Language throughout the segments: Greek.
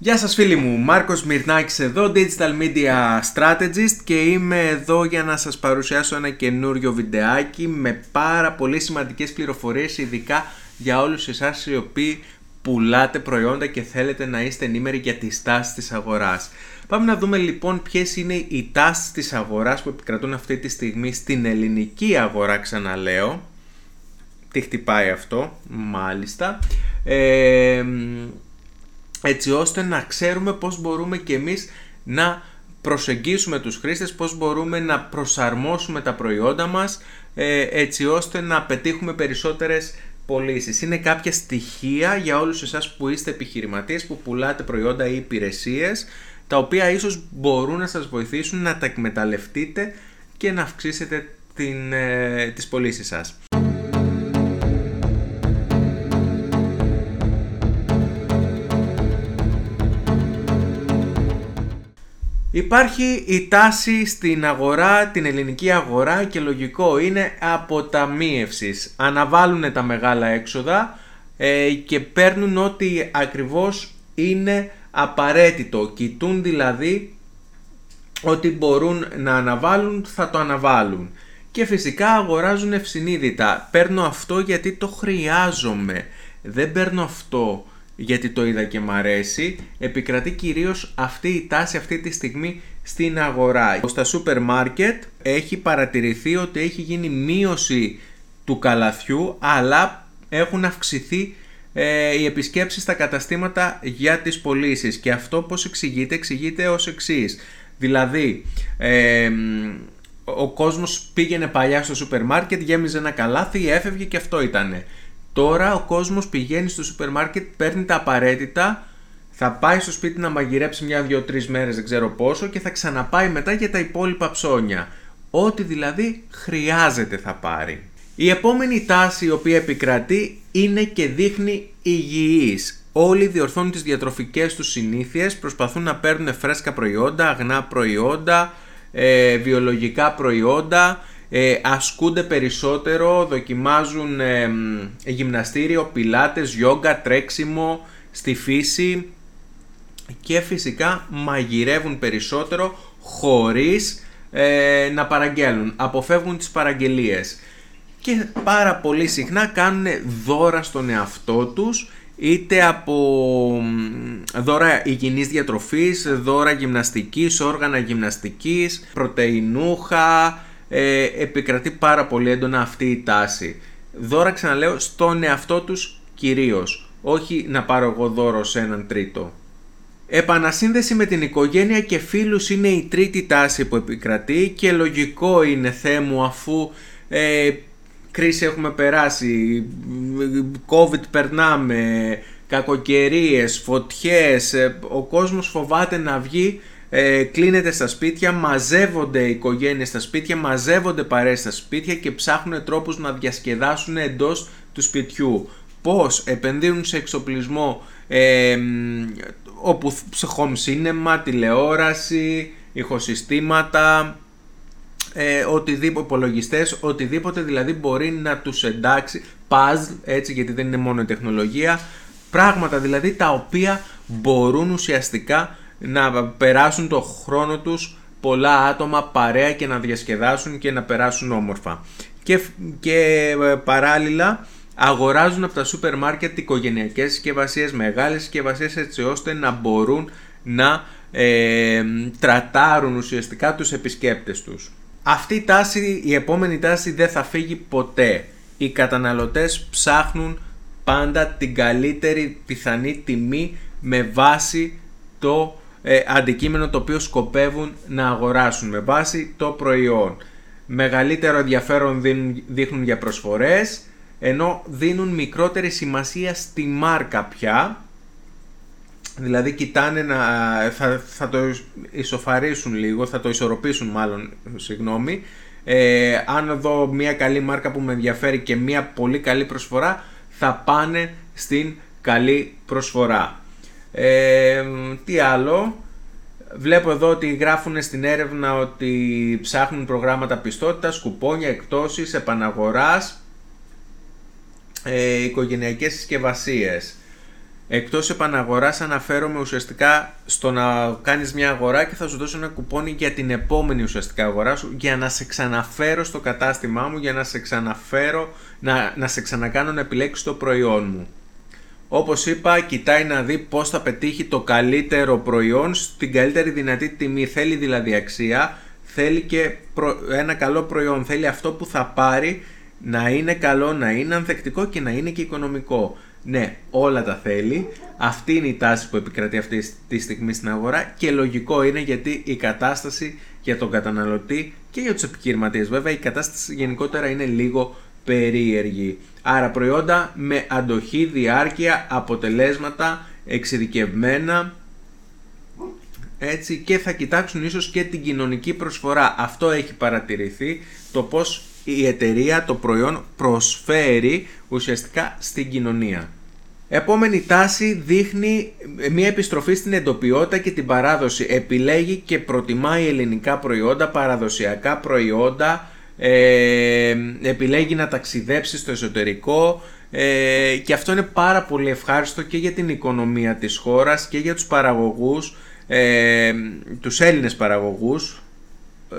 Γεια σας φίλοι μου, Μάρκος Μυρνάκης εδώ, Digital Media Strategist και είμαι εδώ για να σας παρουσιάσω ένα καινούριο βιντεάκι με πάρα πολύ σημαντικές πληροφορίες ειδικά για όλους εσάς οι οποίοι πουλάτε προϊόντα και θέλετε να είστε ενήμεροι για τις τάσεις της αγοράς. Πάμε να δούμε λοιπόν ποιες είναι οι τάσεις της αγοράς που επικρατούν αυτή τη στιγμή στην ελληνική αγορά ξαναλέω. Τι χτυπάει αυτό, μάλιστα. Ε, έτσι ώστε να ξέρουμε πώς μπορούμε και εμείς να προσεγγίσουμε τους χρήστες, πώς μπορούμε να προσαρμόσουμε τα προϊόντα μας ε, έτσι ώστε να πετύχουμε περισσότερες πωλήσεις. Είναι κάποια στοιχεία για όλους εσάς που είστε επιχειρηματίες, που πουλάτε προϊόντα ή υπηρεσίες, τα οποία ίσως μπορούν να σας βοηθήσουν να τα εκμεταλλευτείτε και να αυξήσετε την, ε, τις πωλήσεις σας. Υπάρχει η τάση στην αγορά, την ελληνική αγορά και λογικό είναι αποταμίευσης. Αναβάλουν τα μεγάλα έξοδα ε, και παίρνουν ό,τι ακριβώς είναι απαραίτητο. Κοιτούν δηλαδή ότι μπορούν να αναβάλουν θα το αναβάλουν. Και φυσικά αγοράζουν ευσυνείδητα. Παίρνω αυτό γιατί το χρειάζομαι. Δεν παίρνω αυτό γιατί το είδα και μ' αρέσει, επικρατεί κυρίως αυτή η τάση αυτή τη στιγμή στην αγορά. Στα σούπερ μάρκετ έχει παρατηρηθεί ότι έχει γίνει μείωση του καλαθιού, αλλά έχουν αυξηθεί ε, οι επισκέψεις στα καταστήματα για τις πωλήσεις. Και αυτό πώς εξηγείται, εξηγείται ως εξής. Δηλαδή, ε, ο κόσμος πήγαινε παλιά στο σούπερ μάρκετ, γέμιζε ένα καλάθι, έφευγε και αυτό ήτανε. Τώρα ο κόσμος πηγαίνει στο σούπερ μάρκετ, παίρνει τα απαραίτητα, θα πάει στο σπίτι να μαγειρέψει μια, δύο, τρεις μέρες, δεν ξέρω πόσο και θα ξαναπάει μετά για τα υπόλοιπα ψώνια. Ό,τι δηλαδή χρειάζεται θα πάρει. Η επόμενη τάση η οποία επικρατεί είναι και δείχνει υγιής. Όλοι διορθώνουν τις διατροφικές τους συνήθειες, προσπαθούν να παίρνουν φρέσκα προϊόντα, αγνά προϊόντα, ε, βιολογικά προϊόντα, ε, ασκούνται περισσότερο, δοκιμάζουν ε, γυμναστήριο, πιλάτες, γιόγκα, τρέξιμο στη φύση και φυσικά μαγειρεύουν περισσότερο χωρίς ε, να παραγγέλνουν, αποφεύγουν τις παραγγελίες. Και πάρα πολύ συχνά κάνουν δώρα στον εαυτό τους είτε από δώρα υγιεινής διατροφής, δώρα γυμναστικής, όργανα γυμναστικής, πρωτεϊνούχα, ε, επικρατεί πάρα πολύ έντονα αυτή η τάση. Δώρα ξαναλέω στον εαυτό τους κυρίως, όχι να πάρω εγώ δώρο σε έναν τρίτο. Επανασύνδεση με την οικογένεια και φίλους είναι η τρίτη τάση που επικρατεί και λογικό είναι θέμου αφού ε, κρίση έχουμε περάσει, COVID περνάμε, κακοκαιρίες, φωτιές, ε, ο κόσμος φοβάται να βγει ε, κλείνεται στα σπίτια, μαζεύονται οι οικογένειες στα σπίτια, μαζεύονται παρέες στα σπίτια και ψάχνουν τρόπους να διασκεδάσουν εντός του σπιτιού. Πώς επενδύουν σε εξοπλισμό ε, όπου σε home cinema, τηλεόραση, ηχοσυστήματα, ε, οτιδήποτε υπολογιστές, οτιδήποτε δηλαδή μπορεί να τους εντάξει, puzzle έτσι γιατί δεν είναι μόνο η τεχνολογία, πράγματα δηλαδή τα οποία μπορούν ουσιαστικά να περάσουν το χρόνο τους πολλά άτομα παρέα και να διασκεδάσουν και να περάσουν όμορφα. Και, και ε, παράλληλα αγοράζουν από τα σούπερ μάρκετ οικογενειακές συσκευασίες, μεγάλες συσκευασίες έτσι ώστε να μπορούν να ε, τρατάρουν ουσιαστικά τους επισκέπτες τους. Αυτή η τάση, η επόμενη τάση δεν θα φύγει ποτέ. Οι καταναλωτές ψάχνουν πάντα την καλύτερη πιθανή τιμή με βάση το ε, αντικείμενο το οποίο σκοπεύουν να αγοράσουν με βάση το προϊόν. Μεγαλύτερο ενδιαφέρον δίνουν, δείχνουν για προσφορές, ενώ δίνουν μικρότερη σημασία στη μάρκα πια, δηλαδή κοιτάνε να, θα, θα το ισοφαρίσουν λίγο, θα το ισορροπήσουν μάλλον, συγγνώμη, ε, αν δω μια καλή μάρκα που με ενδιαφέρει και μια πολύ καλή προσφορά, θα πάνε στην καλή προσφορά. Ε, τι άλλο; Βλέπω εδώ ότι γράφουν στην έρευνα ότι ψάχνουν προγράμματα πιστότητας, κουπόνια, εκτόσεις, επαναγοράς, ε, οικογενειακές συσκευασίες. Εκτός επαναγοράς αναφέρομαι ουσιαστικά στο να κάνεις μια αγορά και θα σου δώσω ένα κουπόνι για την επόμενη ουσιαστικά αγορά σου για να σε ξαναφέρω στο κατάστημά μου, για να σε ξαναφέρω, να, να σε ξανακάνω να επιλέξεις το προϊόν μου. Όπως είπα, κοιτάει να δει πώς θα πετύχει το καλύτερο προϊόν στην καλύτερη δυνατή τιμή. Θέλει δηλαδή αξία, θέλει και ένα καλό προϊόν, θέλει αυτό που θα πάρει να είναι καλό, να είναι ανθεκτικό και να είναι και οικονομικό. Ναι, όλα τα θέλει. Αυτή είναι η τάση που επικρατεί αυτή τη στιγμή στην αγορά και λογικό είναι γιατί η κατάσταση για τον καταναλωτή και για τους επιχειρηματίες βέβαια η κατάσταση γενικότερα είναι λίγο περίεργη. Άρα προϊόντα με αντοχή, διάρκεια, αποτελέσματα, εξειδικευμένα έτσι και θα κοιτάξουν ίσως και την κοινωνική προσφορά. Αυτό έχει παρατηρηθεί το πώς η εταιρεία, το προϊόν προσφέρει ουσιαστικά στην κοινωνία. Επόμενη τάση δείχνει μια επιστροφή στην εντοπιότητα και την παράδοση. Επιλέγει και προτιμάει ελληνικά προϊόντα, παραδοσιακά προϊόντα, ε, επιλέγει να ταξιδέψει στο εσωτερικό ε, και αυτό είναι πάρα πολύ ευχάριστο και για την οικονομία της χώρας και για τους παραγωγούς, ε, τους Έλληνες παραγωγούς. Ε,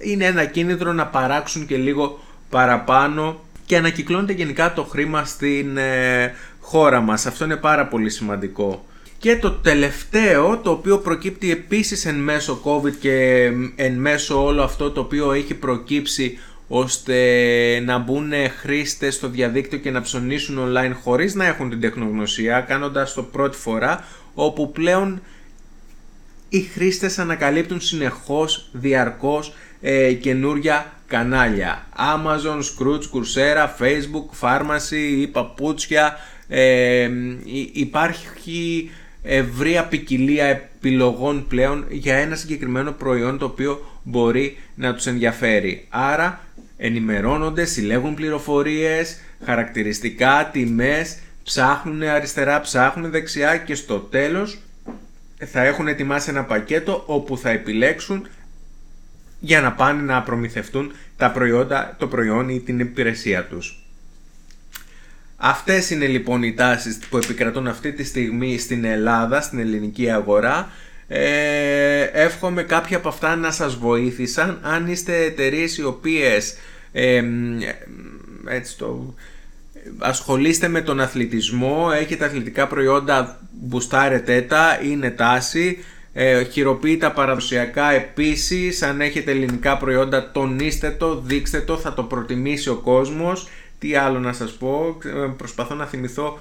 είναι ένα κίνητρο να παράξουν και λίγο παραπάνω και ανακυκλώνεται γενικά το χρήμα στην ε, χώρα μας. Αυτό είναι πάρα πολύ σημαντικό. Και το τελευταίο, το οποίο προκύπτει επίσης εν μέσω COVID και εν μέσω όλο αυτό το οποίο έχει προκύψει ώστε να μπουν χρήστες στο διαδίκτυο και να ψωνίσουν online χωρίς να έχουν την τεχνογνωσία, κάνοντας το πρώτη φορά, όπου πλέον οι χρήστες ανακαλύπτουν συνεχώς, διαρκώς ε, καινούρια κανάλια. Amazon, Scrooge, Coursera, Facebook, Pharmacy ή παπούτσια. Ε, υπάρχει ευρία ποικιλία επιλογών πλέον για ένα συγκεκριμένο προϊόν το οποίο μπορεί να τους ενδιαφέρει. Άρα ενημερώνονται, συλλέγουν πληροφορίες, χαρακτηριστικά, τιμές, ψάχνουν αριστερά, ψάχνουν δεξιά και στο τέλος θα έχουν ετοιμάσει ένα πακέτο όπου θα επιλέξουν για να πάνε να προμηθευτούν τα προϊόντα, το προϊόν ή την υπηρεσία τους. Αυτές είναι λοιπόν οι τάσεις που επικρατούν αυτή τη στιγμή στην Ελλάδα, στην ελληνική αγορά. Ε, εύχομαι κάποια από αυτά να σας βοήθησαν. Αν είστε εταιρείες οι οποίες ε, έτσι το, ασχολείστε με τον αθλητισμό, έχετε αθλητικά προϊόντα, μπουστάρετε τα, είναι τάση. Ε, τα παραδοσιακά επίσης, αν έχετε ελληνικά προϊόντα τονίστε το, δείξτε το, θα το προτιμήσει ο κόσμος. Τι άλλο να σας πω, ε, προσπαθώ να θυμηθώ,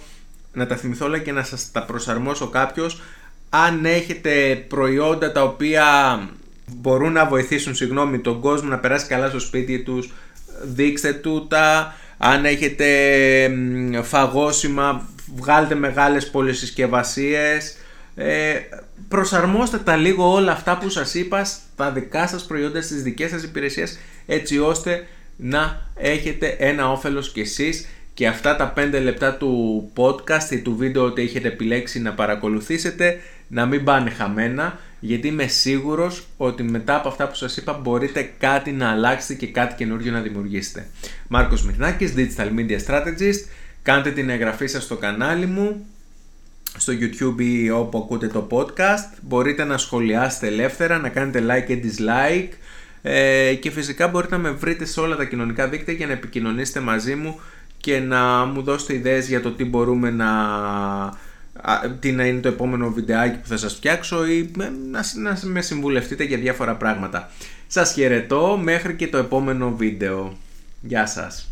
να τα θυμηθώ όλα και να σας τα προσαρμόσω κάποιος. Αν έχετε προϊόντα τα οποία μπορούν να βοηθήσουν συγγνώμη, τον κόσμο να περάσει καλά στο σπίτι τους, δείξτε τούτα. Αν έχετε φαγόσιμα, βγάλτε μεγάλες πολυσυσκευασίες. Ε, προσαρμόστε τα λίγο όλα αυτά που σας είπα στα δικά σας προϊόντα, στις δικές σας υπηρεσίες έτσι ώστε να έχετε ένα όφελος κι εσείς και αυτά τα 5 λεπτά του podcast ή του βίντεο ότι έχετε επιλέξει να παρακολουθήσετε να μην πάνε χαμένα γιατί είμαι σίγουρος ότι μετά από αυτά που σας είπα μπορείτε κάτι να αλλάξετε και κάτι καινούργιο να δημιουργήσετε. Μάρκος Μιχνάκης, Digital Media Strategist, κάντε την εγγραφή σας στο κανάλι μου στο YouTube ή όπου ακούτε το podcast. Μπορείτε να σχολιάσετε ελεύθερα, να κάνετε like και dislike ε, και φυσικά μπορείτε να με βρείτε σε όλα τα κοινωνικά δίκτυα για να επικοινωνήσετε μαζί μου και να μου δώσετε ιδέες για το τι μπορούμε να τι να είναι το επόμενο βιντεάκι που θα σας φτιάξω ή να, να με συμβουλευτείτε για διάφορα πράγματα. Σας χαιρετώ μέχρι και το επόμενο βίντεο. Γεια σας.